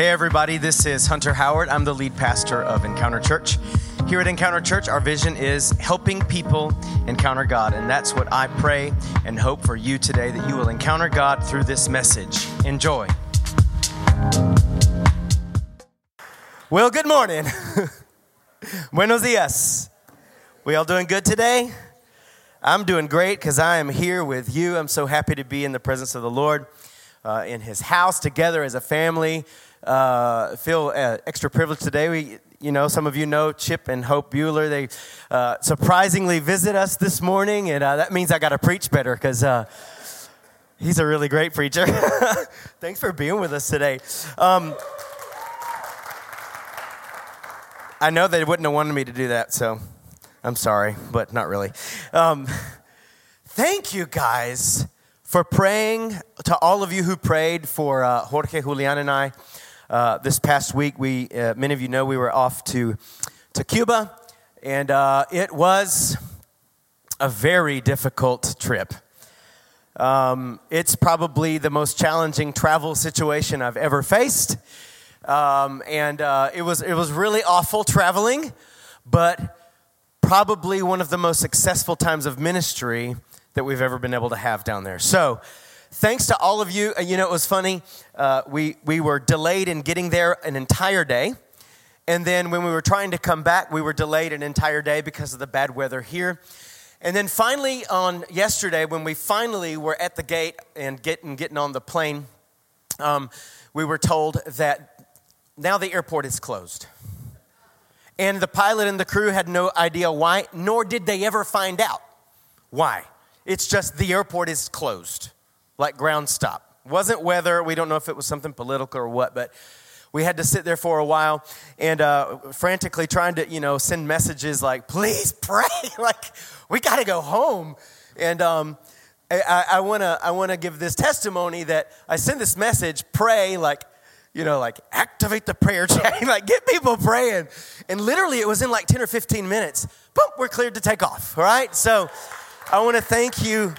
Hey, everybody, this is Hunter Howard. I'm the lead pastor of Encounter Church. Here at Encounter Church, our vision is helping people encounter God. And that's what I pray and hope for you today that you will encounter God through this message. Enjoy. Well, good morning. Buenos dias. We all doing good today? I'm doing great because I am here with you. I'm so happy to be in the presence of the Lord uh, in His house together as a family. Uh, feel uh, extra privileged today. We, you know, some of you know Chip and Hope Bueller. They uh, surprisingly visit us this morning, and uh, that means I got to preach better because uh, he's a really great preacher. Thanks for being with us today. Um, I know they wouldn't have wanted me to do that, so I'm sorry, but not really. Um, thank you guys for praying to all of you who prayed for uh, Jorge, Julian, and I. Uh, this past week, we uh, many of you know we were off to to Cuba, and uh, it was a very difficult trip. Um, it's probably the most challenging travel situation I've ever faced, um, and uh, it was it was really awful traveling, but probably one of the most successful times of ministry that we've ever been able to have down there. So, thanks to all of you. You know, it was funny. Uh, we, we were delayed in getting there an entire day. And then when we were trying to come back, we were delayed an entire day because of the bad weather here. And then finally, on yesterday, when we finally were at the gate and getting, getting on the plane, um, we were told that now the airport is closed. And the pilot and the crew had no idea why, nor did they ever find out why. It's just the airport is closed, like ground stop. Wasn't weather, we don't know if it was something political or what, but we had to sit there for a while and uh, frantically trying to, you know, send messages like, please pray, like, we got to go home. And um, I, I want to I wanna give this testimony that I send this message, pray, like, you know, like activate the prayer chain, like get people praying. And literally, it was in like 10 or 15 minutes. Boom, we're cleared to take off, all right? So I want to thank you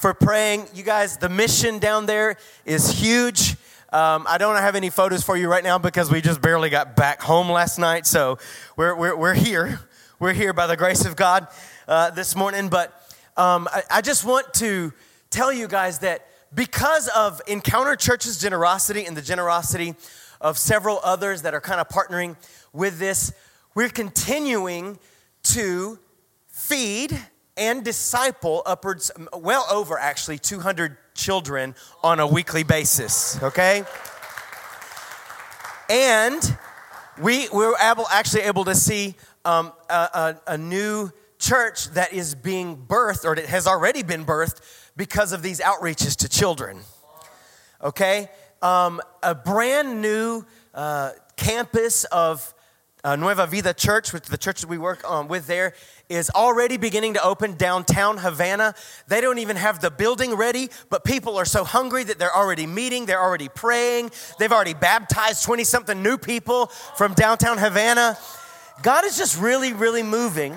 for praying. You guys, the mission down there is huge. Um, I don't have any photos for you right now because we just barely got back home last night. So we're, we're, we're here. We're here by the grace of God uh, this morning. But um, I, I just want to tell you guys that because of Encounter Church's generosity and the generosity of several others that are kind of partnering with this, we're continuing to feed and disciple upwards, well over actually 200 children on a weekly basis, okay? And we, we were able, actually able to see um, a, a, a new church that is being birthed, or it has already been birthed, because of these outreaches to children. Okay? Um, a brand new uh, campus of uh, Nueva Vida Church, which the church that we work um, with there, is already beginning to open downtown Havana. They don't even have the building ready, but people are so hungry that they're already meeting, they're already praying, they've already baptized 20 something new people from downtown Havana. God is just really, really moving.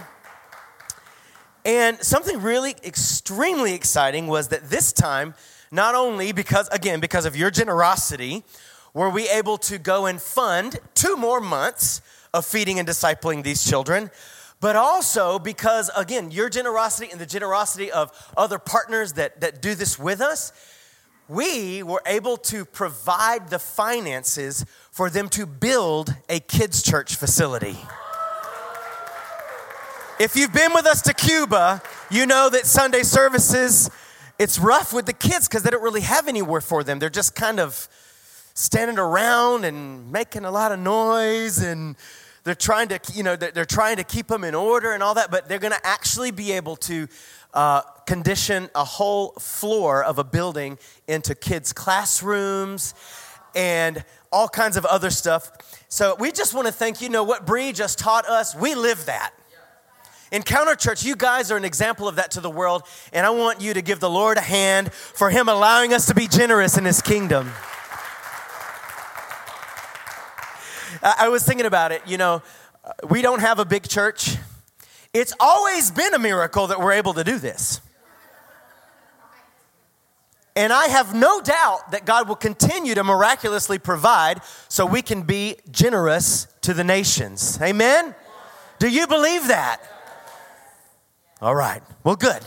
And something really extremely exciting was that this time, not only because, again, because of your generosity, were we able to go and fund two more months of feeding and discipling these children, but also because, again, your generosity and the generosity of other partners that, that do this with us, we were able to provide the finances for them to build a kids' church facility. If you've been with us to Cuba, you know that Sunday services, it's rough with the kids because they don't really have anywhere for them. They're just kind of standing around and making a lot of noise and they're trying to you know they're trying to keep them in order and all that but they're going to actually be able to uh, condition a whole floor of a building into kids classrooms and all kinds of other stuff so we just want to thank you know what Bree just taught us we live that Encounter Church, you guys are an example of that to the world, and I want you to give the Lord a hand for Him allowing us to be generous in His kingdom. I was thinking about it, you know, uh, we don't have a big church. It's always been a miracle that we're able to do this. And I have no doubt that God will continue to miraculously provide so we can be generous to the nations. Amen? Do you believe that? All right. Well, good.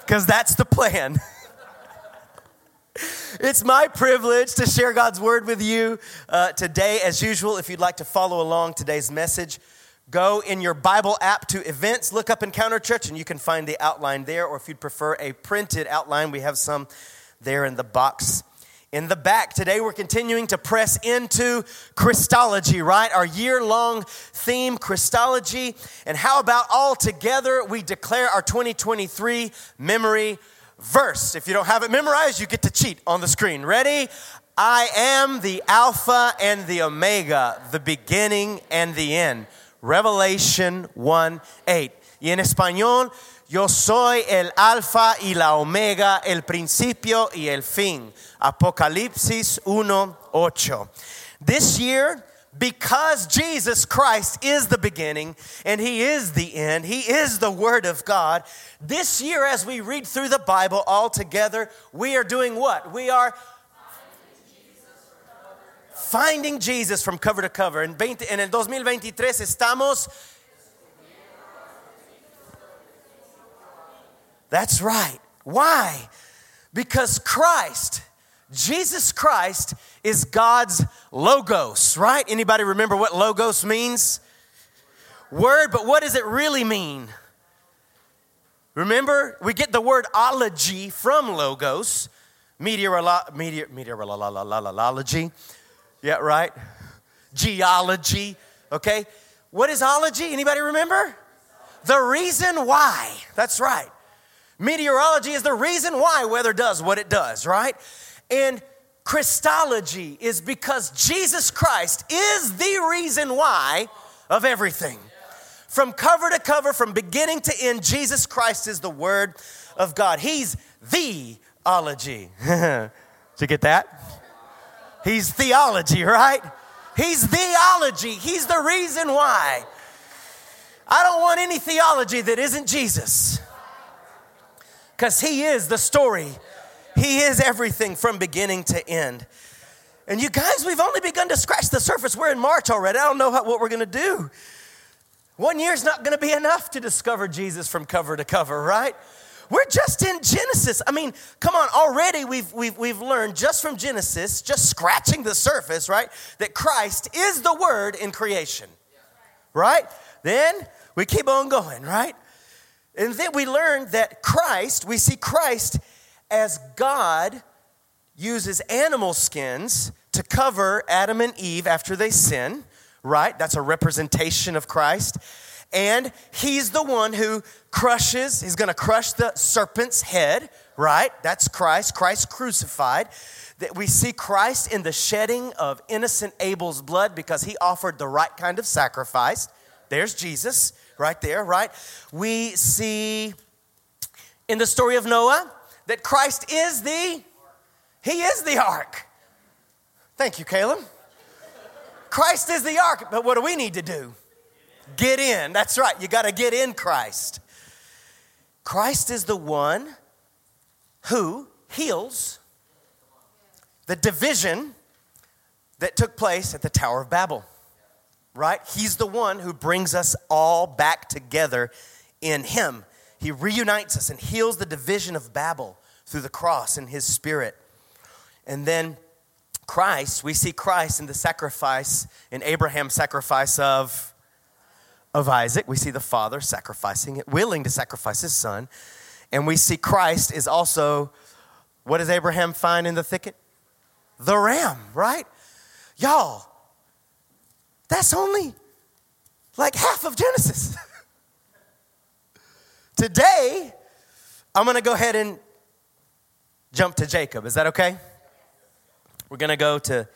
Because that's the plan. it's my privilege to share God's word with you uh, today. As usual, if you'd like to follow along today's message, go in your Bible app to events, look up Encounter Church, and you can find the outline there. Or if you'd prefer a printed outline, we have some there in the box in the back. Today, we're continuing to press into Christology, right? Our year long theme, Christology. And how about all together we declare our 2023 memory verse? If you don't have it memorized, you get to cheat on the screen. Ready? I am the Alpha and the Omega, the beginning and the end. Revelation 1 8. Y en español, yo soy el Alfa y la Omega, el principio y el fin. Apocalipsis 1 8. This year, because Jesus Christ is the beginning and He is the end, He is the Word of God. This year, as we read through the Bible all together, we are doing what? We are Finding Jesus from cover to cover. En, 20, en el 2023 estamos. That's right. Why? Because Christ, Jesus Christ, is God's logos, right? Anybody remember what logos means? Word, but what does it really mean? Remember, we get the word ology from logos, meteorolo- meteor, meteorology, yeah, right? Geology, okay? What is ology? Anybody remember? The reason why. That's right. Meteorology is the reason why weather does what it does, right? And Christology is because Jesus Christ is the reason why of everything. From cover to cover, from beginning to end, Jesus Christ is the Word of God. He's the ology. Did you get that? He's theology, right? He's theology. He's the reason why. I don't want any theology that isn't Jesus. Because He is the story, He is everything from beginning to end. And you guys, we've only begun to scratch the surface. We're in March already. I don't know what we're going to do. One year's not going to be enough to discover Jesus from cover to cover, right? We're just in Genesis. I mean, come on, already we've, we've, we've learned just from Genesis, just scratching the surface, right, that Christ is the Word in creation, right? Then we keep on going, right? And then we learn that Christ, we see Christ as God uses animal skins to cover Adam and Eve after they sin, right? That's a representation of Christ. And he's the one who crushes, he's gonna crush the serpent's head, right? That's Christ, Christ crucified. That we see Christ in the shedding of innocent Abel's blood because he offered the right kind of sacrifice. There's Jesus right there, right? We see in the story of Noah that Christ is the he is the ark. Thank you, Caleb. Christ is the ark, but what do we need to do? Get in. That's right. You got to get in Christ. Christ is the one who heals the division that took place at the Tower of Babel. Right? He's the one who brings us all back together in Him. He reunites us and heals the division of Babel through the cross and His Spirit. And then Christ, we see Christ in the sacrifice, in Abraham's sacrifice of of Isaac. We see the father sacrificing it, willing to sacrifice his son. And we see Christ is also, what does Abraham find in the thicket? The ram, right? Y'all, that's only like half of Genesis. Today, I'm going to go ahead and jump to Jacob. Is that okay? We're going to go to,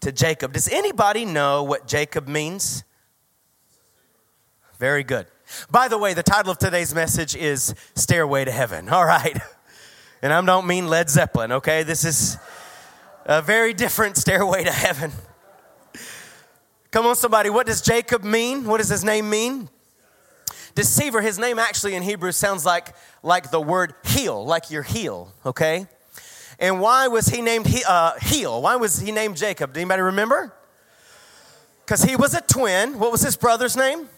to Jacob. Does anybody know what Jacob means? Very good. By the way, the title of today's message is Stairway to Heaven. All right. And I don't mean Led Zeppelin, okay? This is a very different stairway to heaven. Come on, somebody. What does Jacob mean? What does his name mean? Deceiver. His name actually in Hebrew sounds like, like the word heel, like your heel, okay? And why was he named he, uh, Heel? Why was he named Jacob? Do anybody remember? Because he was a twin. What was his brother's name?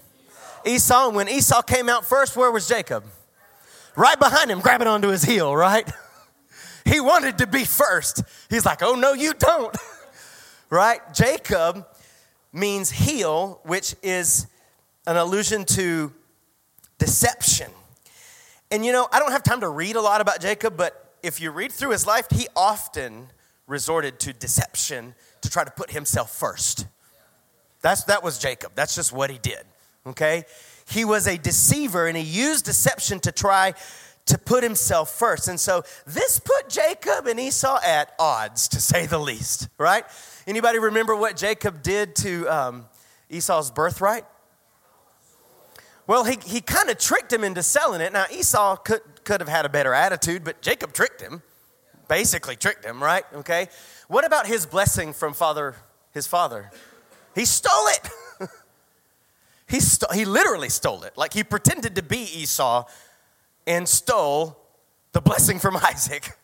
Esau. Esau. And when Esau came out first, where was Jacob? Right behind him, grabbing onto his heel, right? He wanted to be first. He's like, oh, no, you don't. right? Jacob means heel, which is an allusion to deception. And you know, I don't have time to read a lot about Jacob, but if you read through his life, he often resorted to deception to try to put himself first. That's, that was Jacob. That's just what he did, okay? He was a deceiver and he used deception to try to put himself first. And so this put Jacob and Esau at odds, to say the least, right? Anybody remember what Jacob did to um, Esau's birthright? Well, he, he kind of tricked him into selling it. Now, Esau could, could have had a better attitude, but Jacob tricked him. Basically tricked him, right? Okay. What about his blessing from father, his father? He stole it. he, he literally stole it. Like he pretended to be Esau and stole the blessing from Isaac.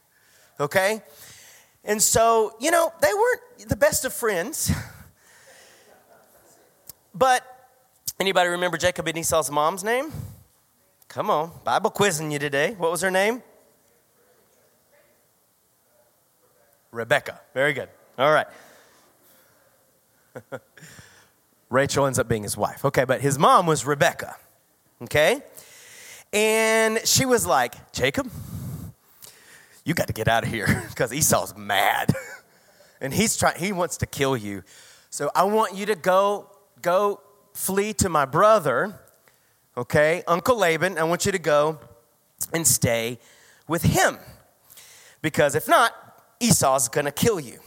Okay? And so, you know, they weren't the best of friends. But Anybody remember Jacob and Esau's mom's name? Come on, Bible quizzing you today. What was her name? Rebecca. Very good. All right. Rachel ends up being his wife. Okay, but his mom was Rebecca. Okay? And she was like, Jacob, you got to get out of here because Esau's mad. and he's trying he wants to kill you. So I want you to go go flee to my brother, okay, Uncle Laban. I want you to go and stay with him. Because if not, Esau's gonna kill you.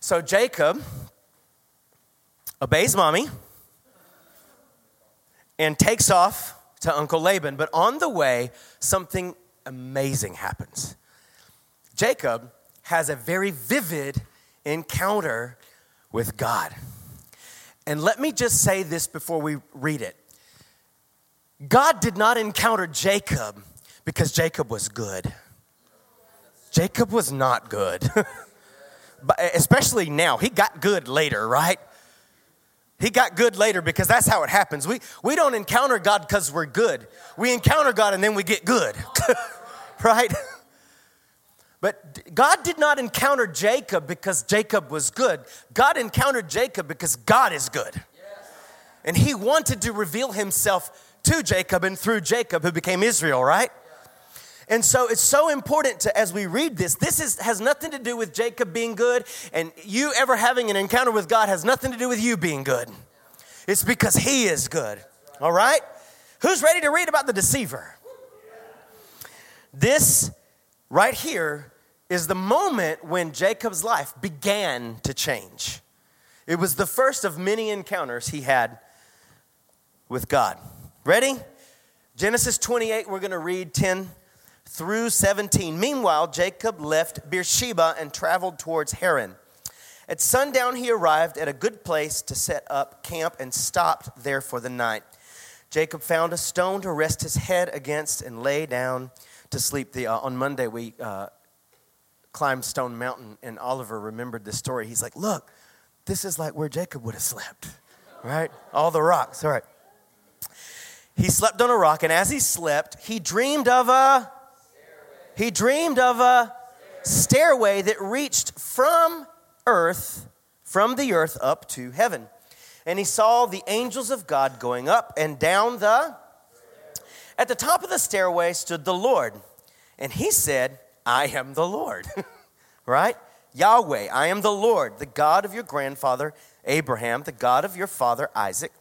So Jacob obeys mommy and takes off to Uncle Laban. But on the way, something amazing happens. Jacob has a very vivid encounter with God. And let me just say this before we read it God did not encounter Jacob because Jacob was good. Jacob was not good. but eh, especially now. He got good later, right? He got good later because that's how it happens. We, we don't encounter God because we're good. We encounter God and then we get good, right? But God did not encounter Jacob because Jacob was good. God encountered Jacob because God is good. And he wanted to reveal himself to Jacob and through Jacob, who became Israel, right? And so it's so important to, as we read this, this is, has nothing to do with Jacob being good, and you ever having an encounter with God has nothing to do with you being good. It's because he is good. All right? Who's ready to read about the deceiver? This right here is the moment when Jacob's life began to change. It was the first of many encounters he had with God. Ready? Genesis 28, we're going to read 10 through 17. Meanwhile, Jacob left Beersheba and traveled towards Haran. At sundown, he arrived at a good place to set up camp and stopped there for the night. Jacob found a stone to rest his head against and lay down to sleep. The, uh, on Monday, we uh, climbed Stone Mountain, and Oliver remembered this story. He's like, Look, this is like where Jacob would have slept, right? All the rocks. All right. He slept on a rock, and as he slept, he dreamed of a he dreamed of a stairway that reached from earth, from the earth up to heaven. And he saw the angels of God going up and down the at the top of the stairway stood the Lord. And he said, I am the Lord, right? Yahweh, I am the Lord, the God of your grandfather Abraham, the God of your father Isaac.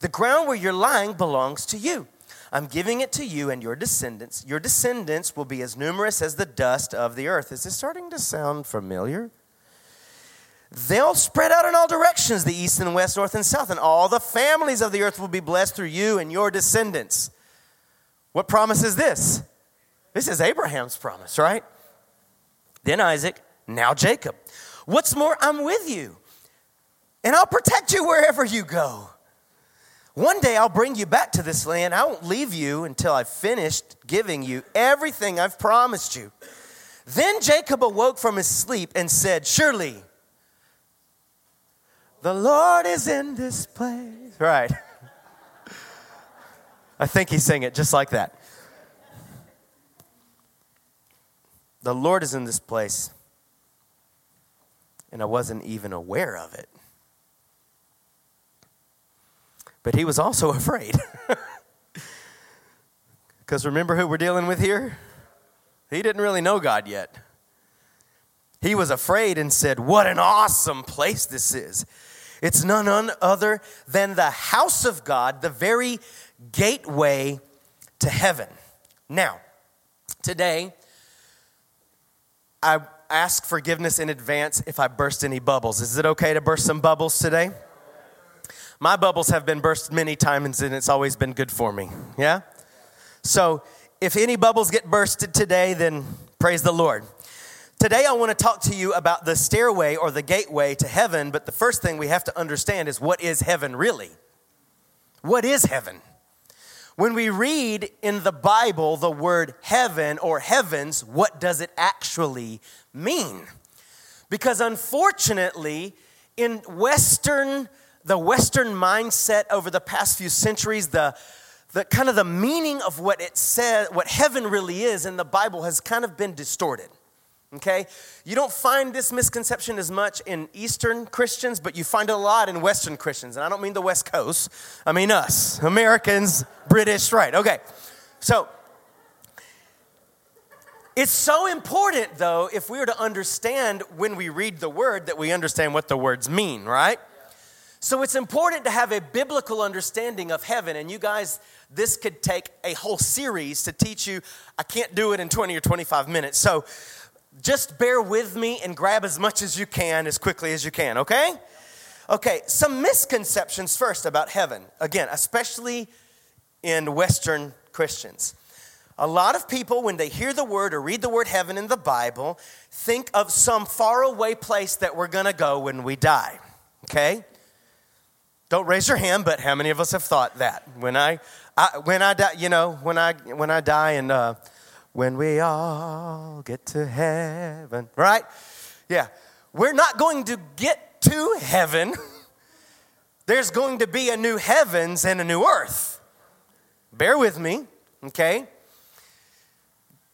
The ground where you're lying belongs to you. I'm giving it to you and your descendants. Your descendants will be as numerous as the dust of the earth. Is this starting to sound familiar? They'll spread out in all directions, the east and west, north and south, and all the families of the earth will be blessed through you and your descendants. What promise is this? This is Abraham's promise, right? Then Isaac, now Jacob. What's more, I'm with you, and I'll protect you wherever you go. One day I'll bring you back to this land. I won't leave you until I've finished giving you everything I've promised you. Then Jacob awoke from his sleep and said, Surely the Lord is in this place. Right. I think he sang it just like that. The Lord is in this place, and I wasn't even aware of it. But he was also afraid. Because remember who we're dealing with here? He didn't really know God yet. He was afraid and said, What an awesome place this is. It's none other than the house of God, the very gateway to heaven. Now, today, I ask forgiveness in advance if I burst any bubbles. Is it okay to burst some bubbles today? My bubbles have been burst many times and it's always been good for me. Yeah? So, if any bubbles get bursted today, then praise the Lord. Today, I want to talk to you about the stairway or the gateway to heaven, but the first thing we have to understand is what is heaven really? What is heaven? When we read in the Bible the word heaven or heavens, what does it actually mean? Because unfortunately, in Western, the Western mindset over the past few centuries, the the kind of the meaning of what it says, what heaven really is in the Bible has kind of been distorted. Okay? You don't find this misconception as much in Eastern Christians, but you find it a lot in Western Christians. And I don't mean the West Coast, I mean us, Americans, British, right? Okay. So, it's so important, though, if we were to understand when we read the word, that we understand what the words mean, right? So it's important to have a biblical understanding of heaven. And you guys, this could take a whole series to teach you. I can't do it in 20 or 25 minutes. So just bear with me and grab as much as you can as quickly as you can, okay? Okay, some misconceptions first about heaven. Again, especially in Western Christians. A lot of people, when they hear the word or read the word heaven in the Bible, think of some faraway place that we're gonna go when we die, okay? Don't raise your hand, but how many of us have thought that? When I, I when I die, you know, when I when I die and uh, when we all get to heaven, right? Yeah, we're not going to get to heaven. There's going to be a new heavens and a new earth. Bear with me, okay?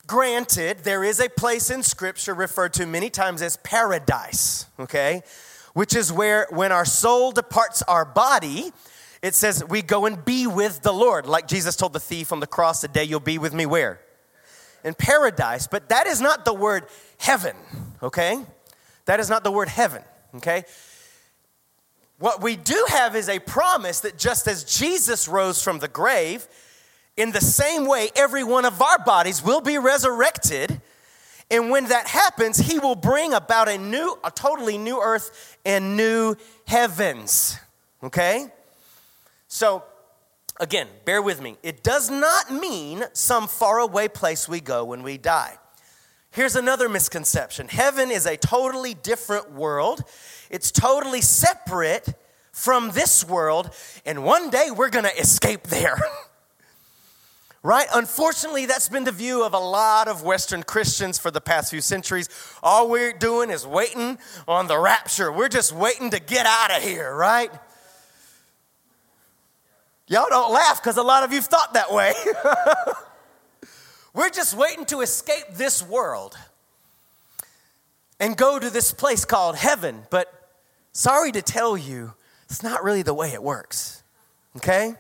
Granted, there is a place in Scripture referred to many times as paradise, okay? which is where when our soul departs our body, it says we go and be with the Lord. Like Jesus told the thief on the cross, the day you'll be with me where? In paradise. But that is not the word heaven, okay? That is not the word heaven, okay? What we do have is a promise that just as Jesus rose from the grave, in the same way, every one of our bodies will be resurrected and when that happens, he will bring about a new, a totally new earth and new heavens. Okay? So, again, bear with me. It does not mean some faraway place we go when we die. Here's another misconception heaven is a totally different world, it's totally separate from this world, and one day we're gonna escape there. Right? Unfortunately, that's been the view of a lot of Western Christians for the past few centuries. All we're doing is waiting on the rapture. We're just waiting to get out of here, right? Y'all don't laugh because a lot of you've thought that way. we're just waiting to escape this world and go to this place called heaven. But sorry to tell you, it's not really the way it works. Okay?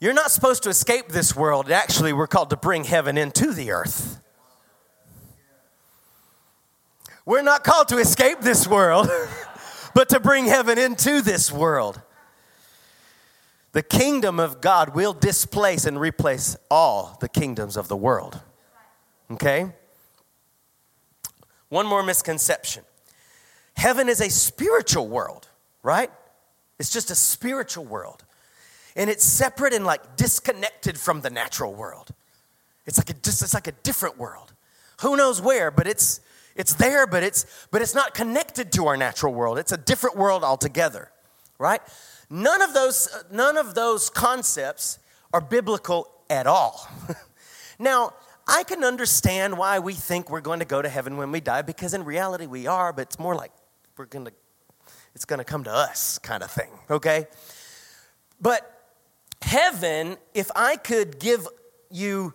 You're not supposed to escape this world. Actually, we're called to bring heaven into the earth. We're not called to escape this world, but to bring heaven into this world. The kingdom of God will displace and replace all the kingdoms of the world. Okay? One more misconception heaven is a spiritual world, right? It's just a spiritual world and it's separate and like disconnected from the natural world. It's like a, it's like a different world. Who knows where, but it's, it's there, but it's, but it's not connected to our natural world. It's a different world altogether, right? None of those, uh, none of those concepts are biblical at all. now, I can understand why we think we're going to go to heaven when we die because in reality we are, but it's more like we're going to it's going to come to us kind of thing, okay? But heaven, if I could give you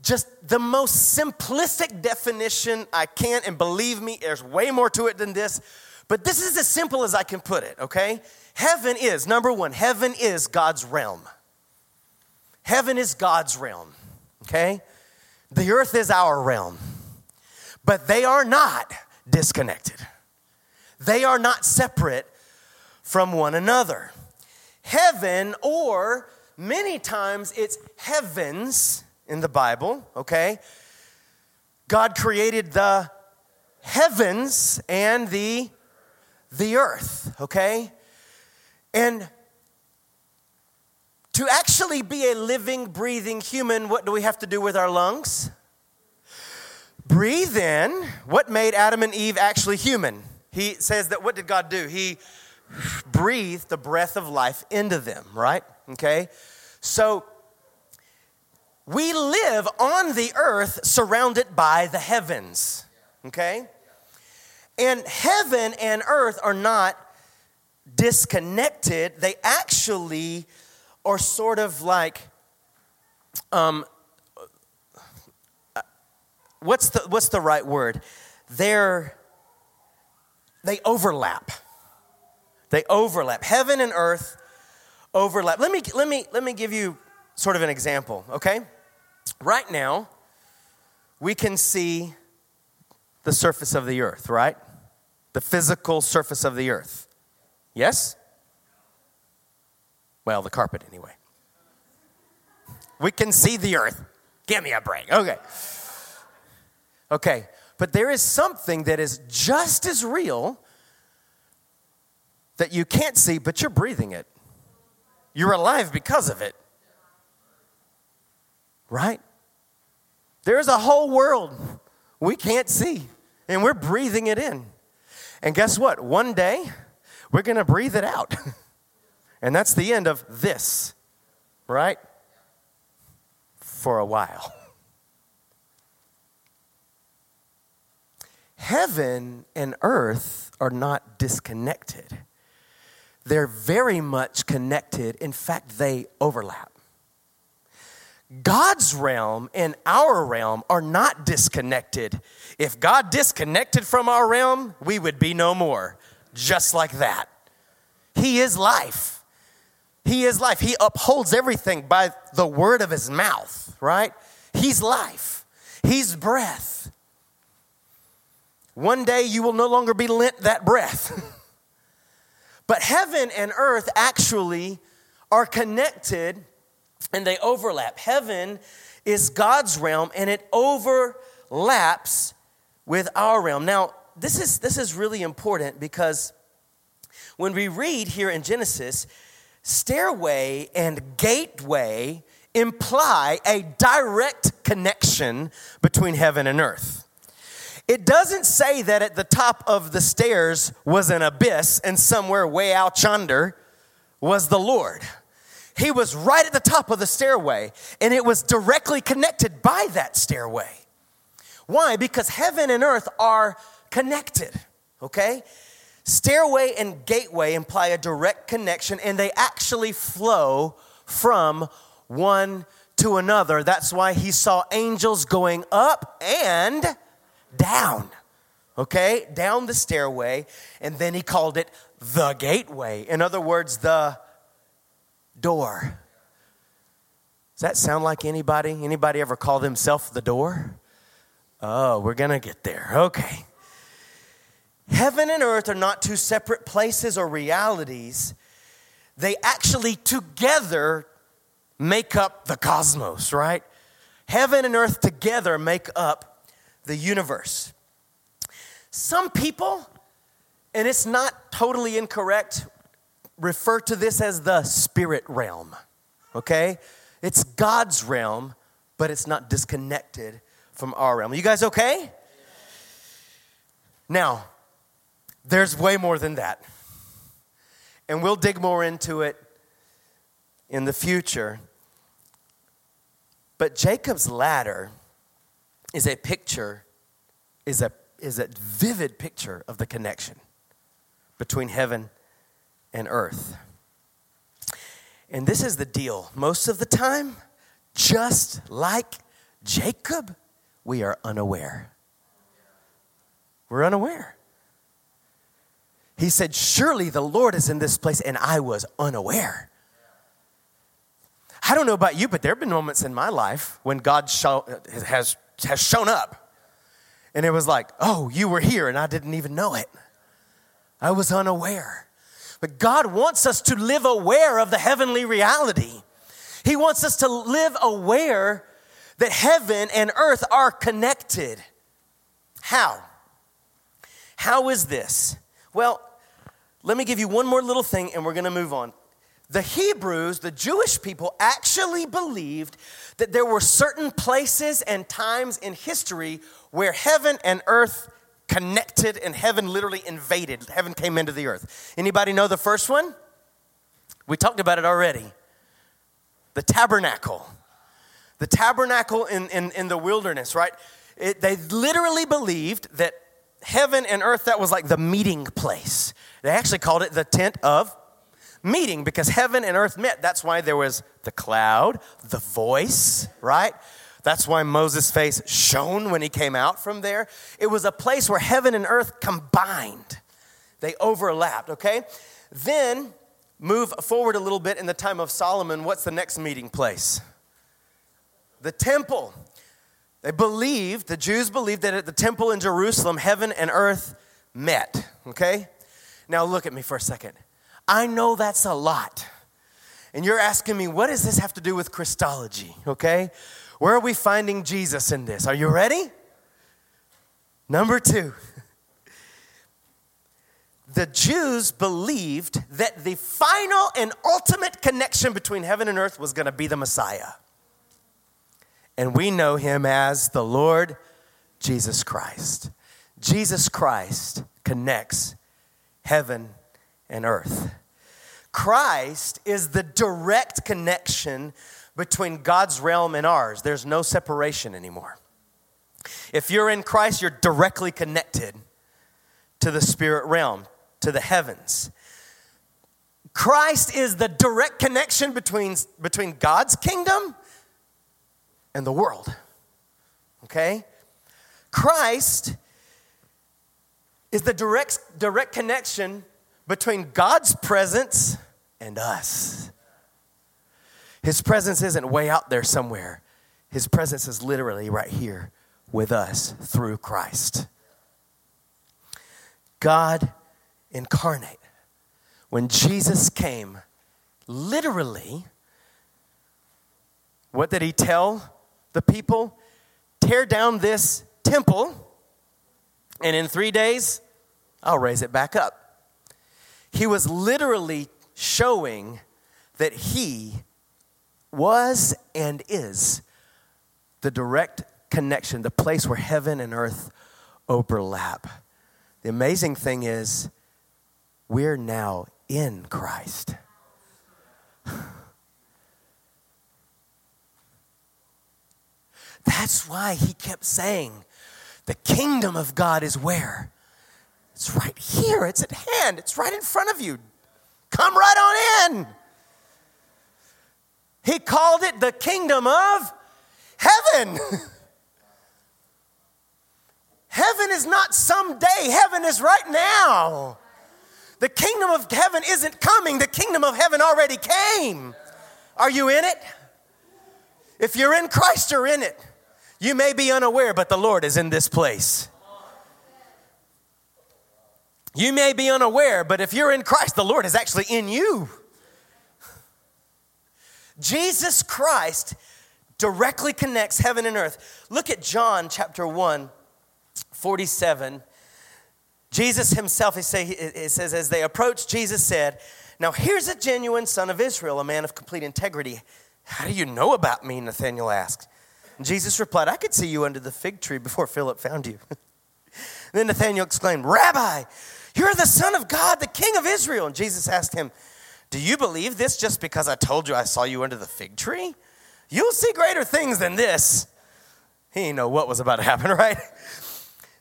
just the most simplistic definition I can, and believe me, there's way more to it than this, but this is as simple as I can put it, okay? Heaven is, number one, heaven is God's realm. Heaven is God's realm, okay? The earth is our realm, but they are not disconnected. They are not separate from one another. Heaven, or many times it's heavens in the Bible, okay? God created the heavens and the the earth, okay? And to actually be a living, breathing human, what do we have to do with our lungs? Breathe in. What made Adam and Eve actually human? He says that what did God do? He breathed the breath of life into them, right? Okay? So we live on the earth surrounded by the heavens, okay? And heaven and earth are not disconnected, they actually are sort of like, um, what's the, what's the right word? They're, they overlap. They overlap. Heaven and earth overlap. Let me, let me, let me give you sort of an example, okay? Right now, we can see the surface of the earth, right? The physical surface of the earth. Yes? Well, the carpet, anyway. We can see the earth. Give me a break. Okay. Okay. But there is something that is just as real that you can't see, but you're breathing it. You're alive because of it. Right? There's a whole world we can't see, and we're breathing it in. And guess what? One day, we're going to breathe it out. and that's the end of this, right? For a while. Heaven and earth are not disconnected. They're very much connected. In fact, they overlap. God's realm and our realm are not disconnected. If God disconnected from our realm, we would be no more. Just like that. He is life. He is life. He upholds everything by the word of his mouth, right? He's life. He's breath. One day you will no longer be lent that breath. but heaven and earth actually are connected and they overlap. Heaven is God's realm and it overlaps with our realm. Now, this is, this is really important because when we read here in Genesis, stairway and gateway imply a direct connection between heaven and earth. It doesn't say that at the top of the stairs was an abyss and somewhere way out yonder was the Lord. He was right at the top of the stairway, and it was directly connected by that stairway. Why? Because heaven and earth are connected, okay? Stairway and gateway imply a direct connection, and they actually flow from one to another. That's why he saw angels going up and down, okay? Down the stairway, and then he called it the gateway. In other words, the door. Does that sound like anybody? Anybody ever call themselves the door? Oh, we're to get there. Okay. Heaven and earth are not two separate places or realities. They actually together make up the cosmos, right? Heaven and earth together make up the universe. Some people, and it's not totally incorrect, refer to this as the spirit realm, okay? It's God's realm, but it's not disconnected from our realm. You guys okay? Now, there's way more than that. And we'll dig more into it in the future. But Jacob's ladder is a picture, is a, is a vivid picture of the connection between heaven and earth. And this is the deal. Most of the time, just like Jacob, we are unaware. We're unaware. He said, Surely the Lord is in this place, and I was unaware. I don't know about you, but there have been moments in my life when God show, has, has shown up. And it was like, oh, you were here, and I didn't even know it. I was unaware. But God wants us to live aware of the heavenly reality. He wants us to live aware that heaven and earth are connected. How? How is this? Well, let me give you one more little thing and we're going to move on. The Hebrews, the Jewish people, actually believed that there were certain places and times in history where heaven and earth connected and heaven literally invaded. Heaven came into the earth. Anybody know the first one? We talked about it already. The tabernacle. The tabernacle in, in, in the wilderness, right? It, they literally believed that heaven and earth, that was like the meeting place. They actually called it the tent of meeting because heaven and earth met. That's why there was the cloud, the voice, right? That's why Moses' face shone when he came out from there. It was a place where heaven and earth combined, they overlapped, okay? Then move forward a little bit in the time of Solomon. What's the next meeting place? The temple. They believed, the Jews believed that at the temple in Jerusalem, heaven and earth met, okay? Now look at me for a second. I know that's a lot. And you're asking me, what does this have to do with Christology, okay? Where are we finding Jesus in this? Are you ready? Number two. The Jews believed that the final and ultimate connection between heaven and earth was going to be the Messiah and we know him as the Lord Jesus Christ. Jesus Christ connects heaven and earth. Christ is the direct connection between God's realm and ours. There's no separation anymore. If you're in Christ, you're directly connected to the spirit realm, to the heavens. Christ is the direct connection between, between God's kingdom and the world. Okay? Christ is the direct, direct connection between God's presence and us. His presence isn't way out there somewhere. His presence is literally right here with us through Christ. God incarnate. When Jesus came, literally, what did he tell the people, tear down this temple, and in three days, I'll raise it back up. He was literally showing that he was and is the direct connection, the place where heaven and earth overlap. The amazing thing is, we're now in Christ. That's why he kept saying, The kingdom of God is where? It's right here, it's at hand, it's right in front of you. Come right on in. He called it the kingdom of heaven. heaven is not someday, heaven is right now. The kingdom of heaven isn't coming, the kingdom of heaven already came. Are you in it? If you're in Christ, you're in it. You may be unaware, but the Lord is in this place. You may be unaware, but if you're in Christ, the Lord is actually in you. Jesus Christ directly connects heaven and earth. Look at John chapter 1, 47. Jesus himself, he say, it says, as they approached, Jesus said, Now here's a genuine son of Israel, a man of complete integrity. How do you know about me? Nathanael asked. Jesus replied, I could see you under the fig tree before Philip found you. then Nathanael exclaimed, Rabbi, you're the Son of God, the King of Israel. And Jesus asked him, Do you believe this just because I told you I saw you under the fig tree? You'll see greater things than this. He didn't know what was about to happen, right?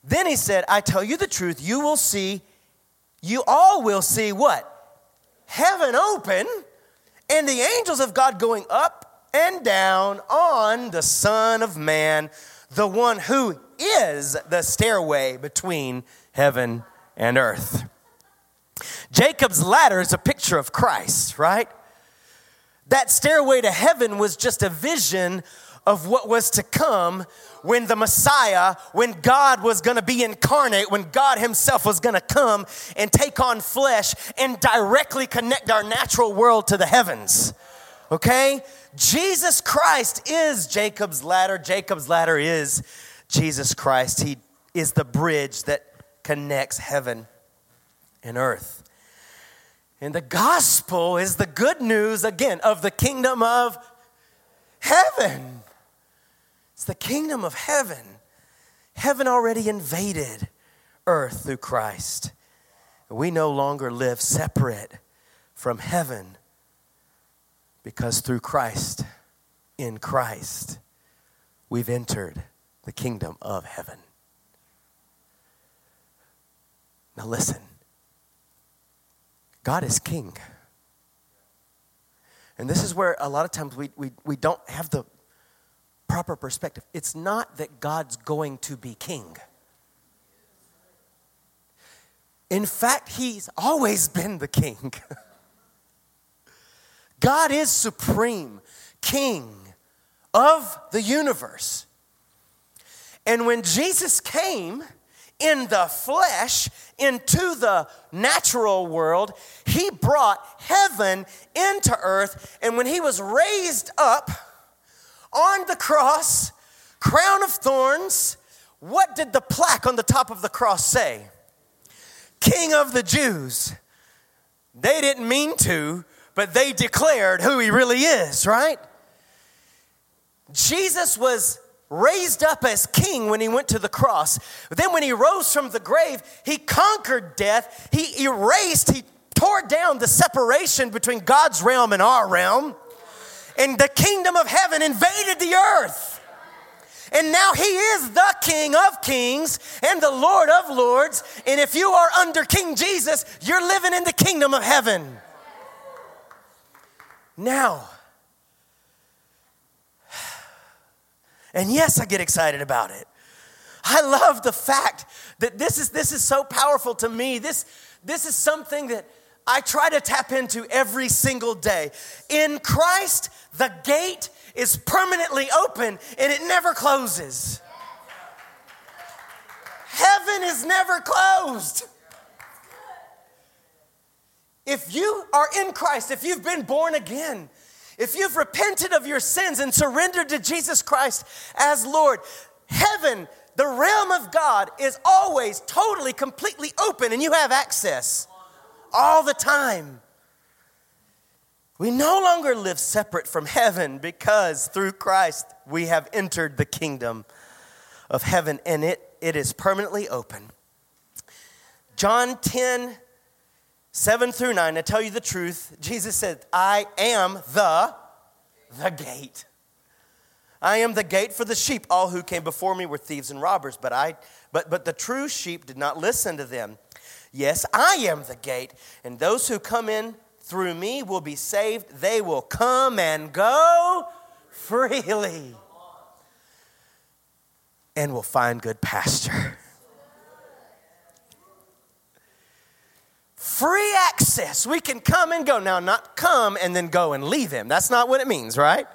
Then he said, I tell you the truth, you will see, you all will see what? Heaven open and the angels of God going up and down on the Son of Man, the one who is the stairway between heaven and earth. Jacob's ladder is a picture of Christ, right? That stairway to heaven was just a vision of what was to come when the Messiah, when God was gonna be incarnate, when God Himself was gonna come and take on flesh and directly connect our natural world to the heavens. Okay? Jesus Christ is Jacob's ladder. Jacob's ladder is Jesus Christ. He is the bridge that connects heaven and earth. And the gospel is the good news, again, of the kingdom of heaven. It's the kingdom of heaven. Heaven already invaded earth through Christ. We no longer live separate from heaven because through Christ, in Christ, we've entered the kingdom of heaven. Now, listen God is king. And this is where a lot of times we, we, we don't have the proper perspective. It's not that God's going to be king. In fact, He's always been the king. God is supreme, king of the universe. And when Jesus came in the flesh into the natural world, he brought heaven into earth. And when he was raised up, on the cross, crown of thorns, what did the plaque on the top of the cross say? King of the Jews. They didn't mean to, but they declared who he really is, right? Jesus was raised up as king when he went to the cross. Then when he rose from the grave, he conquered death. He erased, he tore down the separation between God's realm and our realm and the kingdom of heaven invaded the earth. And now he is the King of kings and the Lord of lords. And if you are under King Jesus, you're living in the kingdom of heaven. Now, and yes, I get excited about it. I love the fact that this is, this is so powerful to me. This, this is something that I try to tap into every single day. In Christ, the gate is permanently open and it never closes. Heaven is never closed. If you are in Christ, if you've been born again, if you've repented of your sins and surrendered to Jesus Christ as Lord, heaven, the realm of God, is always totally, completely open and you have access all the time. We no longer live separate from heaven because through Christ we have entered the kingdom of heaven and it, it is permanently open. John 10, 7 through 9, I tell you the truth, Jesus said, I am the, the gate. I am the gate for the sheep. All who came before me were thieves and robbers, but I but but the true sheep did not listen to them. Yes, I am the gate, and those who come in through me will be saved. They will come and go freely and will find good pasture. Free access. We can come and go. Now, not come and then go and leave him. That's not what it means, right?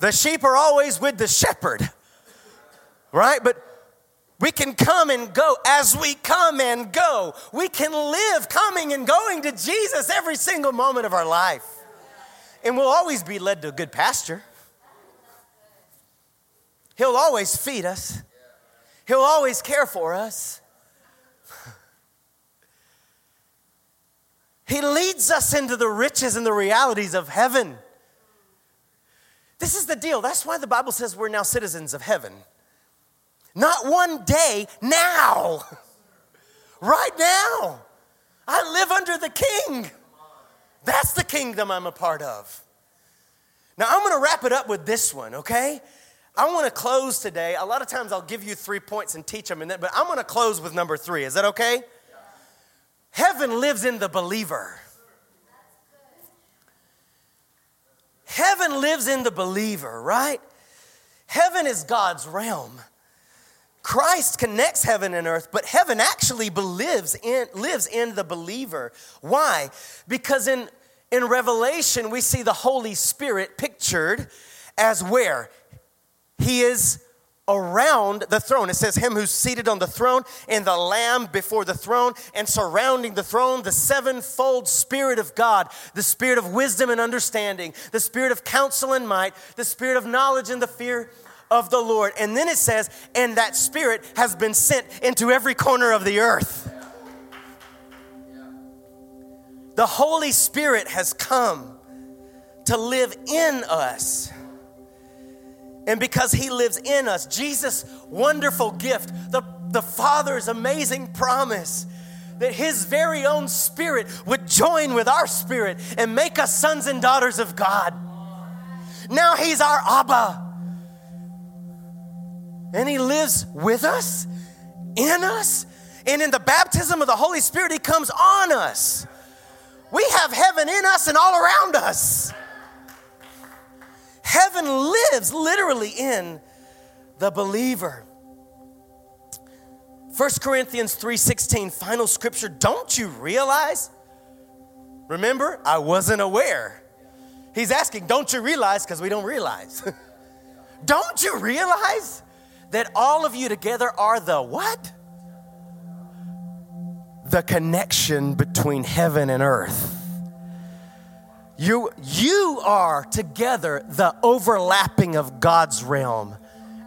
The sheep are always with the shepherd, right? But we can come and go as we come and go. We can live coming and going to Jesus every single moment of our life. And we'll always be led to a good pasture. He'll always feed us, He'll always care for us. He leads us into the riches and the realities of heaven. This is the deal. That's why the Bible says we're now citizens of heaven. Not one day, now. right now. I live under the king. That's the kingdom I'm a part of. Now, I'm going to wrap it up with this one, okay? I want to close today. A lot of times I'll give you three points and teach them, but I'm going to close with number three. Is that okay? Heaven lives in the believer. Heaven lives in the believer, right? Heaven is God's realm. Christ connects heaven and earth, but heaven actually lives in, lives in the believer. Why? Because in, in Revelation, we see the Holy Spirit pictured as where? He is around the throne. It says, Him who's seated on the throne, and the Lamb before the throne, and surrounding the throne, the sevenfold Spirit of God, the Spirit of wisdom and understanding, the Spirit of counsel and might, the Spirit of knowledge and the fear of the Lord. And then it says, And that Spirit has been sent into every corner of the earth. The Holy Spirit has come to live in us. And because he lives in us, Jesus' wonderful gift, the, the Father's amazing promise that his very own spirit would join with our spirit and make us sons and daughters of God. Now he's our Abba. And he lives with us, in us, and in the baptism of the Holy Spirit, he comes on us. We have heaven in us and all around us. Heaven lives literally in the believer. 1 Corinthians 3:16 final scripture don't you realize Remember I wasn't aware He's asking don't you realize because we don't realize Don't you realize that all of you together are the what? The connection between heaven and earth. You, you are together the overlapping of God's realm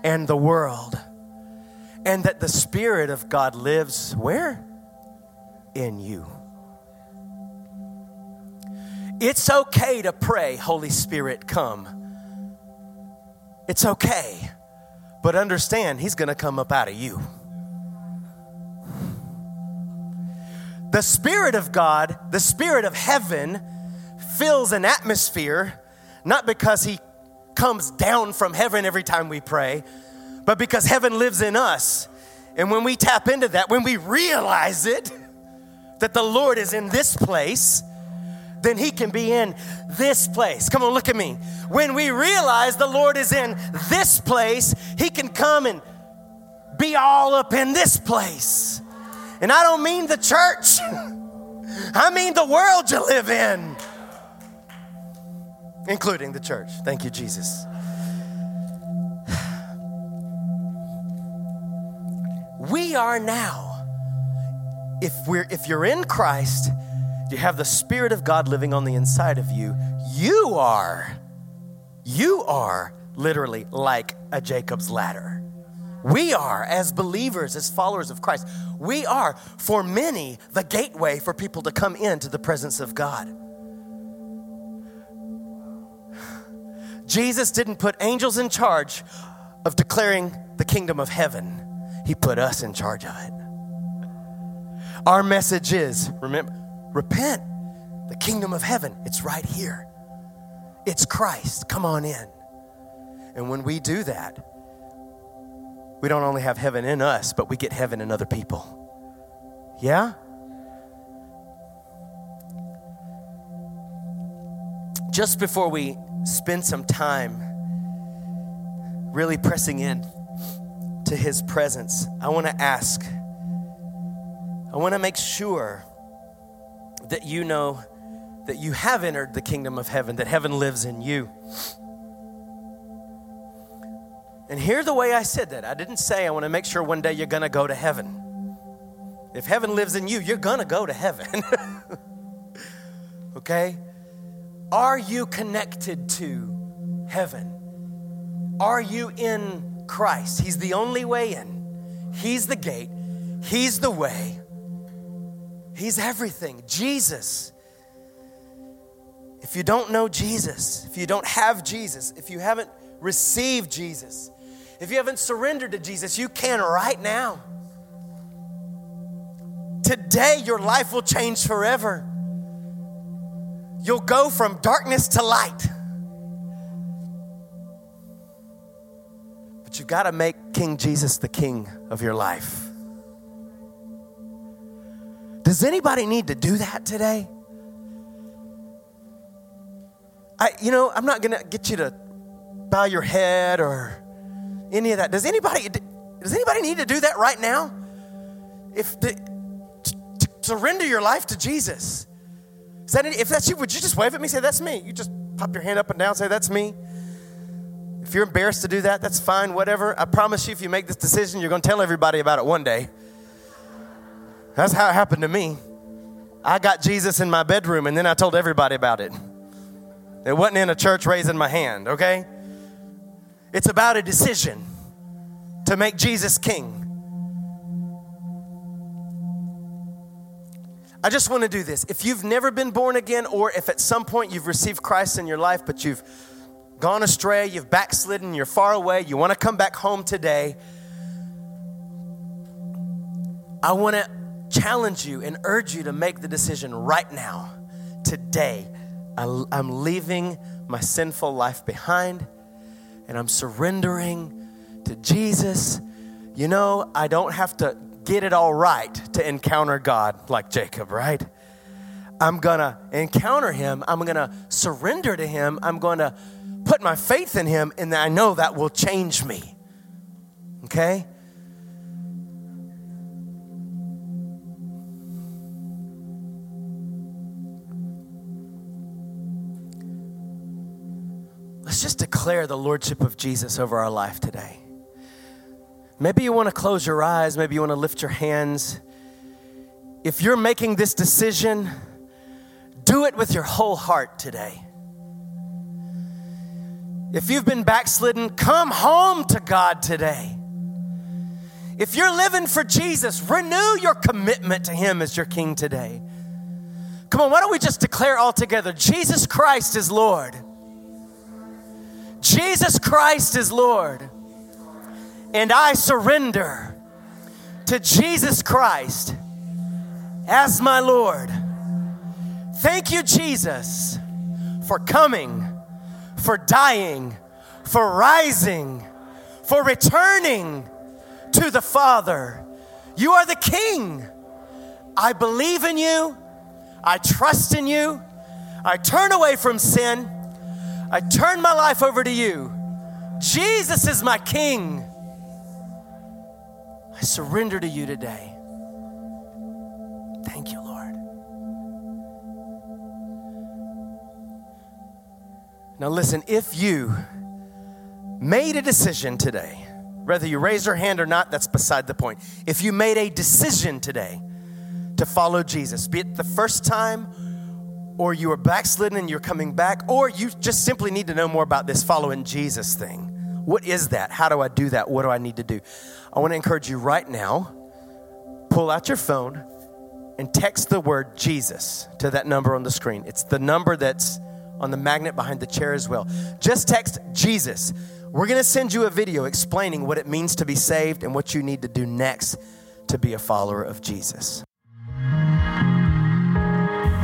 and the world. And that the Spirit of God lives where? In you. It's okay to pray, Holy Spirit, come. It's okay. But understand, He's going to come up out of you. The Spirit of God, the Spirit of heaven, fills an atmosphere, not because He comes down from heaven every time we pray, but because heaven lives in us. And when we tap into that, when we realize it, that the Lord is in this place, then He can be in this place. Come on, look at me. When we realize the Lord is in this place, He can come and be all up in this place. And I don't mean the church, I mean the world you live in including the church. Thank you, Jesus. We are now, if, we're, if you're in Christ, you have the Spirit of God living on the inside of you, you are, you are literally like a Jacob's ladder. We are, as believers, as followers of Christ, we are, for many, the gateway for people to come into the presence of God. Jesus didn't put angels in charge of declaring the kingdom of heaven, He put us in charge of it. Our message is remember, repent. The kingdom of heaven, it's right here. It's Christ. Come on in. And when we do that, we don't only have heaven in us, but we get heaven in other people. Yeah? Just before we spend some time really pressing in to His presence, I want to ask, I want to make sure that you know that you have entered the kingdom of heaven, that heaven lives in you. And hear the way I said that. I didn't say I want to make sure one day you're going to go to heaven. If heaven lives in you, you're going to go to heaven. okay? Are you connected to heaven? Are you in Christ? He's the only way in, He's the gate, He's the way, He's everything. Jesus. If you don't know Jesus, if you don't have Jesus, if you haven't received Jesus, if you haven't surrendered to Jesus, you can right now. Today, your life will change forever you'll go from darkness to light. But you've got to make King Jesus the king of your life. Does anybody need to do that today? I, you know, I'm not going to get you to bow your head or any of that. Does anybody does anybody need to do that right now? If the, to, to surrender your life to Jesus. Is that any, if that's you, would you just wave at me? Say that's me. You just pop your hand up and down. Say that's me. If you're embarrassed to do that, that's fine. Whatever. I promise you, if you make this decision, you're going to tell everybody about it one day. That's how it happened to me. I got Jesus in my bedroom, and then I told everybody about it. It wasn't in a church raising my hand, okay? It's about a decision to make Jesus king. I just want to do this. If you've never been born again, or if at some point you've received Christ in your life, but you've gone astray, you've backslidden, you're far away, you want to come back home today, I want to challenge you and urge you to make the decision right now, today. I'm leaving my sinful life behind and I'm surrendering to Jesus. You know, I don't have to get it all right to encounter God like Jacob, right? I'm gonna encounter him. I'm gonna surrender to him. I'm gonna put my faith in him, and I know that will change me. Okay? Let's just declare the Lordship of Jesus over our life today. Maybe you want to close your eyes, maybe you want to lift your hands. If you're making this decision, do it with your whole heart today. If you've been backslidden, come home to God today. If you're living for Jesus, renew your commitment to Him as your King today. Come on, why don't we just declare all together Jesus Christ is Lord? Jesus Christ is Lord. And I surrender to Jesus Christ as my Lord. Thank you, Jesus, for coming, for dying, for rising, for returning to the Father. You are the King. I believe in you. I trust in you. I turn away from sin. I turn my life over to you. Jesus is my King. I surrender to you today. Thank you, Lord. Now, listen, if you made a decision today, whether you raise your hand or not, that's beside the point. If you made a decision today to follow Jesus, be it the first time or you are backslidden and you're coming back, or you just simply need to know more about this following Jesus thing. What is that? How do I do that? What do I need to do? I want to encourage you right now pull out your phone and text the word Jesus to that number on the screen. It's the number that's on the magnet behind the chair as well. Just text Jesus. We're going to send you a video explaining what it means to be saved and what you need to do next to be a follower of Jesus.